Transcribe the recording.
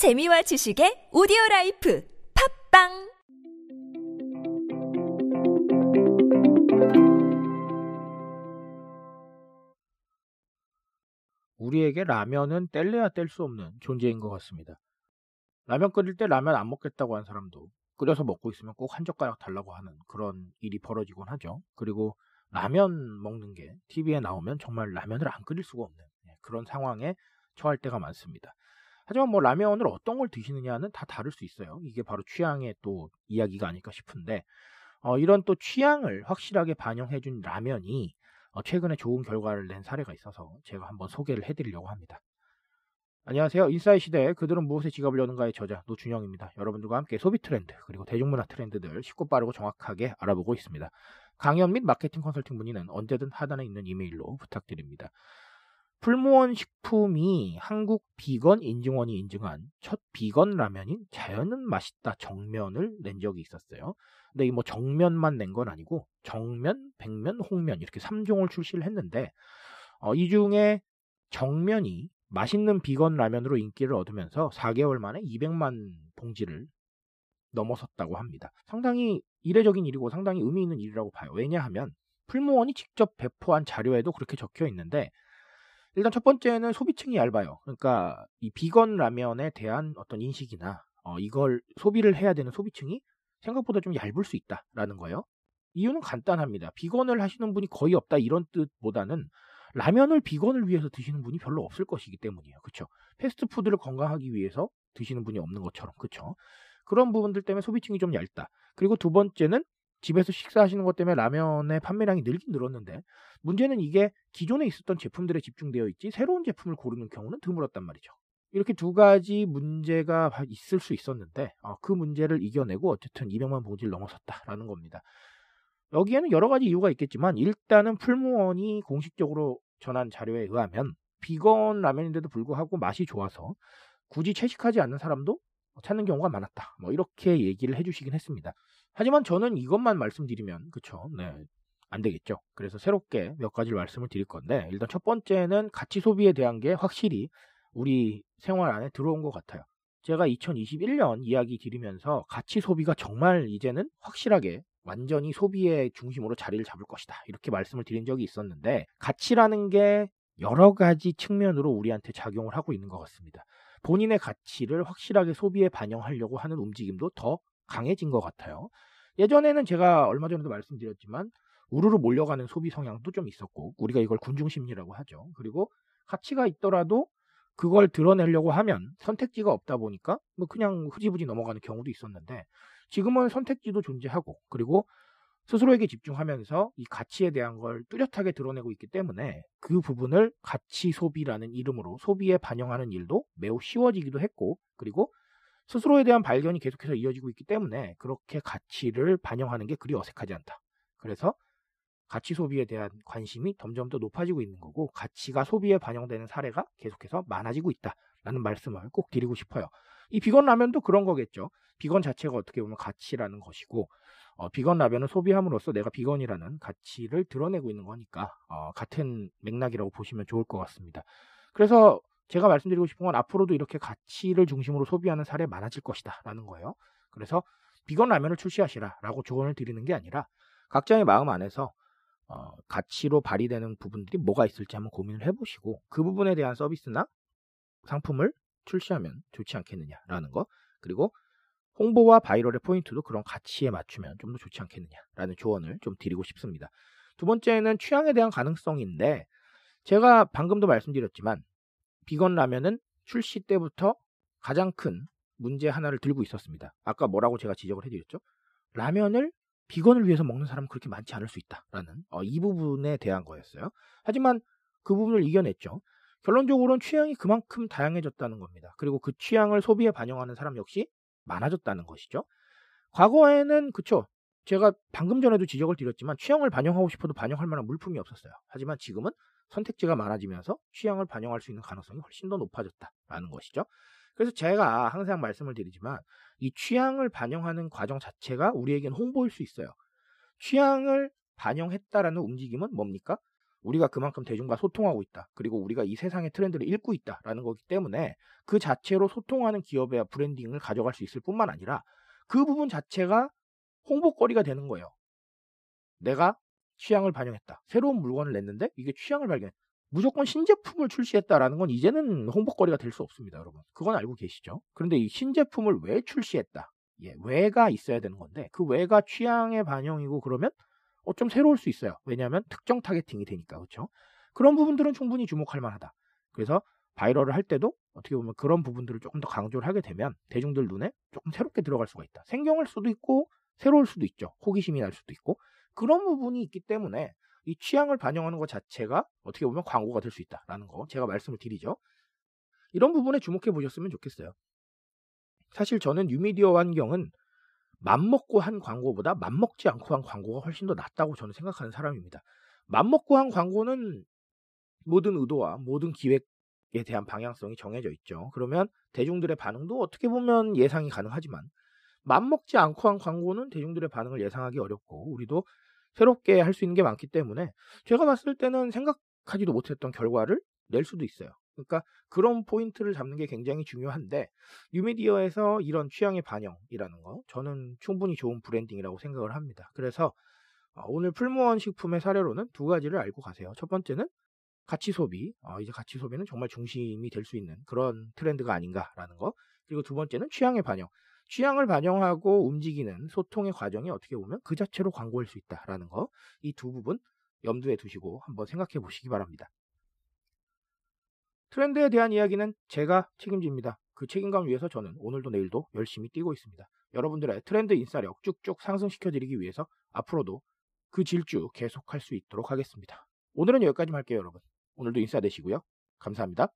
재미와 지식의 오디오 라이프 팟빵 우리에게 라면은 뗄래야 뗄 수 없는 존재인 것 같습니다. 라면 끓일 때 라면 안 먹겠다고 한 사람도 끓여서 먹고 있으면 꼭 한 젓가락 달라고 하는 그런 일이 벌어지곤 하죠. 그리고 라면 먹는 게 TV에 나오면 정말 라면을 안 끓일 수가 없는 예, 그런 상황에 처할 때가 많습니다. 하지만 뭐 라면을 어떤 걸 드시느냐는 다 다를 수 있어요. 이게 바로 취향의 또 이야기가 아닐까 싶은데 어, 이런 또 취향을 확실하게 반영해준 라면이 어, 최근에 좋은 결과를 낸 사례가 있어서 제가 한번 소개를 해드리려고 합니다. 안녕하세요. 인사이 시대 그들은 무엇에 지갑을 여는가의 저자 노준영입니다. 여러분들과 함께 소비 트렌드 그리고 대중문화 트렌드들 쉽고 빠르고 정확하게 알아보고 있습니다. 강연 및 마케팅 컨설팅 문의는 언제든 하단에 있는 이메일로 부탁드립니다. 풀무원 식품이 한국 비건 인증원이 인증한 첫 비건 라면인 자연은 맛있다 정면을 낸 적이 있었어요. 근데 이 뭐 정면만 낸 건 아니고 정면, 백면, 홍면 이렇게 3종을 출시를 했는데 어, 이 중에 정면이 맛있는 비건 라면으로 인기를 얻으면서 4개월 만에 200만 봉지를 넘어섰다고 합니다. 상당히 이례적인 일이고 상당히 의미 있는 일이라고 봐요. 왜냐하면 풀무원이 직접 배포한 자료에도 그렇게 적혀 있는데 일단 첫 번째는 소비층이 얇아요. 그러니까 이 비건 라면에 대한 어떤 인식이나 어, 이걸 소비를 해야 되는 소비층이 생각보다 좀 얇을 수 있다라는 거예요. 이유는 간단합니다. 비건을 하시는 분이 거의 없다 이런 뜻보다는 라면을 비건을 위해서 드시는 분이 별로 없을 것이기 때문이에요. 그렇죠? 패스트푸드를 건강하기 위해서 드시는 분이 없는 것처럼 그렇죠? 그런 부분들 때문에 소비층이 좀 얇다. 그리고 두 번째는 집에서 식사하시는 것 때문에 라면의 판매량이 늘긴 늘었는데 문제는 이게 기존에 있었던 제품들에 집중되어 있지 새로운 제품을 고르는 경우는 드물었단 말이죠. 이렇게 두 가지 문제가 있을 수 있었는데 어, 그 문제를 이겨내고 어쨌든 200만 봉지를 넘어섰다라는 겁니다. 여기에는 여러 가지 이유가 있겠지만 일단은 풀무원이 공식적으로 전한 자료에 의하면 비건 라면인데도 불구하고 맛이 좋아서 굳이 채식하지 않는 사람도 찾는 경우가 많았다. 뭐 이렇게 얘기를 해주시긴 했습니다. 하지만 저는 이것만 말씀드리면 그쵸? 네. 안 되겠죠. 그래서 새롭게 몇 가지를 말씀을 드릴 건데 일단 첫 번째는 가치 소비에 대한 게 확실히 우리 생활 안에 들어온 것 같아요. 제가 2021년 이야기 드리면서 가치 소비가 정말 이제는 확실하게 완전히 소비의 중심으로 자리를 잡을 것이다. 이렇게 말씀을 드린 적이 있었는데 가치라는 게 여러 가지 측면으로 우리한테 작용을 하고 있는 것 같습니다. 본인의 가치를 확실하게 소비에 반영하려고 하는 움직임도 더 강해진 것 같아요. 예전에는 제가 얼마 전에도 말씀드렸지만 우르르 몰려가는 소비 성향도 좀 있었고 우리가 이걸 군중 심리라고 하죠. 그리고 가치가 있더라도 그걸 드러내려고 하면 선택지가 없다 보니까 뭐 그냥 흐지부지 넘어가는 경우도 있었는데 지금은 선택지도 존재하고 그리고 스스로에게 집중하면서 이 가치에 대한 걸 뚜렷하게 드러내고 있기 때문에 그 부분을 가치 소비라는 이름으로 소비에 반영하는 일도 매우 쉬워지기도 했고 그리고 스스로에 대한 발견이 계속해서 이어지고 있기 때문에 그렇게 가치를 반영하는 게 그리 어색하지 않다. 그래서 가치 소비에 대한 관심이 점점 더 높아지고 있는 거고 가치가 소비에 반영되는 사례가 계속해서 많아지고 있다라는 말씀을 꼭 드리고 싶어요. 이 비건 라면도 그런 거겠죠. 비건 자체가 어떻게 보면 가치라는 것이고 어, 비건 라면을 소비함으로써 내가 비건이라는 가치를 드러내고 있는 거니까 어, 같은 맥락이라고 보시면 좋을 것 같습니다. 그래서 제가 말씀드리고 싶은 건 앞으로도 이렇게 가치를 중심으로 소비하는 사례 많아질 것이다 라는 거예요. 그래서 비건 라면을 출시하시라 라고 조언을 드리는 게 아니라 각자의 마음 안에서 어, 가치로 발휘되는 부분들이 뭐가 있을지 한번 고민을 해보시고 그 부분에 대한 서비스나 상품을 출시하면 좋지 않겠느냐라는 거 그리고 홍보와 바이럴의 포인트도 그런 가치에 맞추면 좀 더 좋지 않겠느냐라는 조언을 좀 드리고 싶습니다. 두 번째는 취향에 대한 가능성인데 제가 방금도 말씀드렸지만 비건 라면은 출시 때부터 가장 큰 문제 하나를 들고 있었습니다. 아까 뭐라고 제가 지적을 해드렸죠? 라면을 비건을 위해서 먹는 사람은 그렇게 많지 않을 수 있다라는 어, 이 부분에 대한 거였어요. 하지만 그 부분을 이겨냈죠. 결론적으로는 취향이 그만큼 다양해졌다는 겁니다. 그리고 그 취향을 소비에 반영하는 사람 역시 많아졌다는 것이죠. 과거에는 그쵸. 제가 방금 전에도 지적을 드렸지만 취향을 반영하고 싶어도 반영할 만한 물품이 없었어요. 하지만 지금은 선택지가 많아지면서 취향을 반영할 수 있는 가능성이 훨씬 더 높아졌다라는 것이죠. 그래서 제가 항상 말씀을 드리지만 이 취향을 반영하는 과정 자체가 우리에겐 홍보일 수 있어요. 취향을 반영했다라는 움직임은 뭡니까? 우리가 그만큼 대중과 소통하고 있다. 그리고 우리가 이 세상의 트렌드를 읽고 있다라는 거기 때문에 그 자체로 소통하는 기업의 브랜딩을 가져갈 수 있을 뿐만 아니라 그 부분 자체가 홍보거리가 되는 거예요. 내가 취향을 반영했다. 새로운 물건을 냈는데 이게 취향을 발견. 무조건 신제품을 출시했다라는 건 이제는 홍보거리가 될 수 없습니다, 여러분. 그건 알고 계시죠? 그런데 이 신제품을 왜 출시했다? 예, 왜가 있어야 되는 건데 그 왜가 취향의 반영이고 그러면 어, 좀 새로울 수 있어요. 왜냐하면 특정 targeting이 되니까 그렇죠. 그런 부분들은 충분히 주목할 만하다. 그래서 viral을 할 때도 어떻게 보면 그런 부분들을 조금 더 강조를 하게 되면 대중들 눈에 조금 새롭게 들어갈 수가 있다. 생경할 수도 있고 새로울 수도 있죠. 호기심이 날 수도 있고 그런 부분이 있기 때문에 이 취향을 반영하는 것 자체가 어떻게 보면 광고가 될 수 있다라는 거 제가 말씀을 드리죠. 이런 부분에 주목해 보셨으면 좋겠어요. 사실 저는 뉴미디어 환경은 맘먹고 한 광고보다 맘먹지 않고 한 광고가 훨씬 더 낫다고 저는 생각하는 사람입니다. 맘먹고 한 광고는 모든 의도와 모든 기획에 대한 방향성이 정해져 있죠. 그러면 대중들의 반응도 어떻게 보면 예상이 가능하지만 맘먹지 않고 한 광고는 대중들의 반응을 예상하기 어렵고 우리도 새롭게 할 수 있는 게 많기 때문에 제가 봤을 때는 생각하지도 못했던 결과를 낼 수도 있어요. 그러니까 그런 포인트를 잡는 게 굉장히 중요한데 뉴미디어에서 이런 취향의 반영이라는 거 저는 충분히 좋은 branding이라고 생각을 합니다. 그래서 어, 오늘 풀무원 식품의 사례로는 두 가지를 알고 가세요. 첫 번째는 가치 소비, 어, 이제 가치 소비는 정말 중심이 될 수 있는 그런 트렌드가 아닌가라는 거. 그리고 두 번째는 취향의 반영. 취향을 반영하고 움직이는 소통의 과정이 어떻게 보면 그 자체로 광고일 수 있다라는 거. 이 두 부분 염두에 두시고 한번 생각해 보시기 바랍니다. 트렌드에 대한 이야기는 제가 책임집니다. 그 책임감 위해서 저는 오늘도 내일도 열심히 뛰고 있습니다. 여러분들의 트렌드 인싸력 쭉쭉 상승시켜 드리기 위해서 앞으로도 그 질주 계속할 수 있도록 하겠습니다. 오늘은 여기까지 할게요, 여러분. 오늘도 인싸 되시고요. 감사합니다.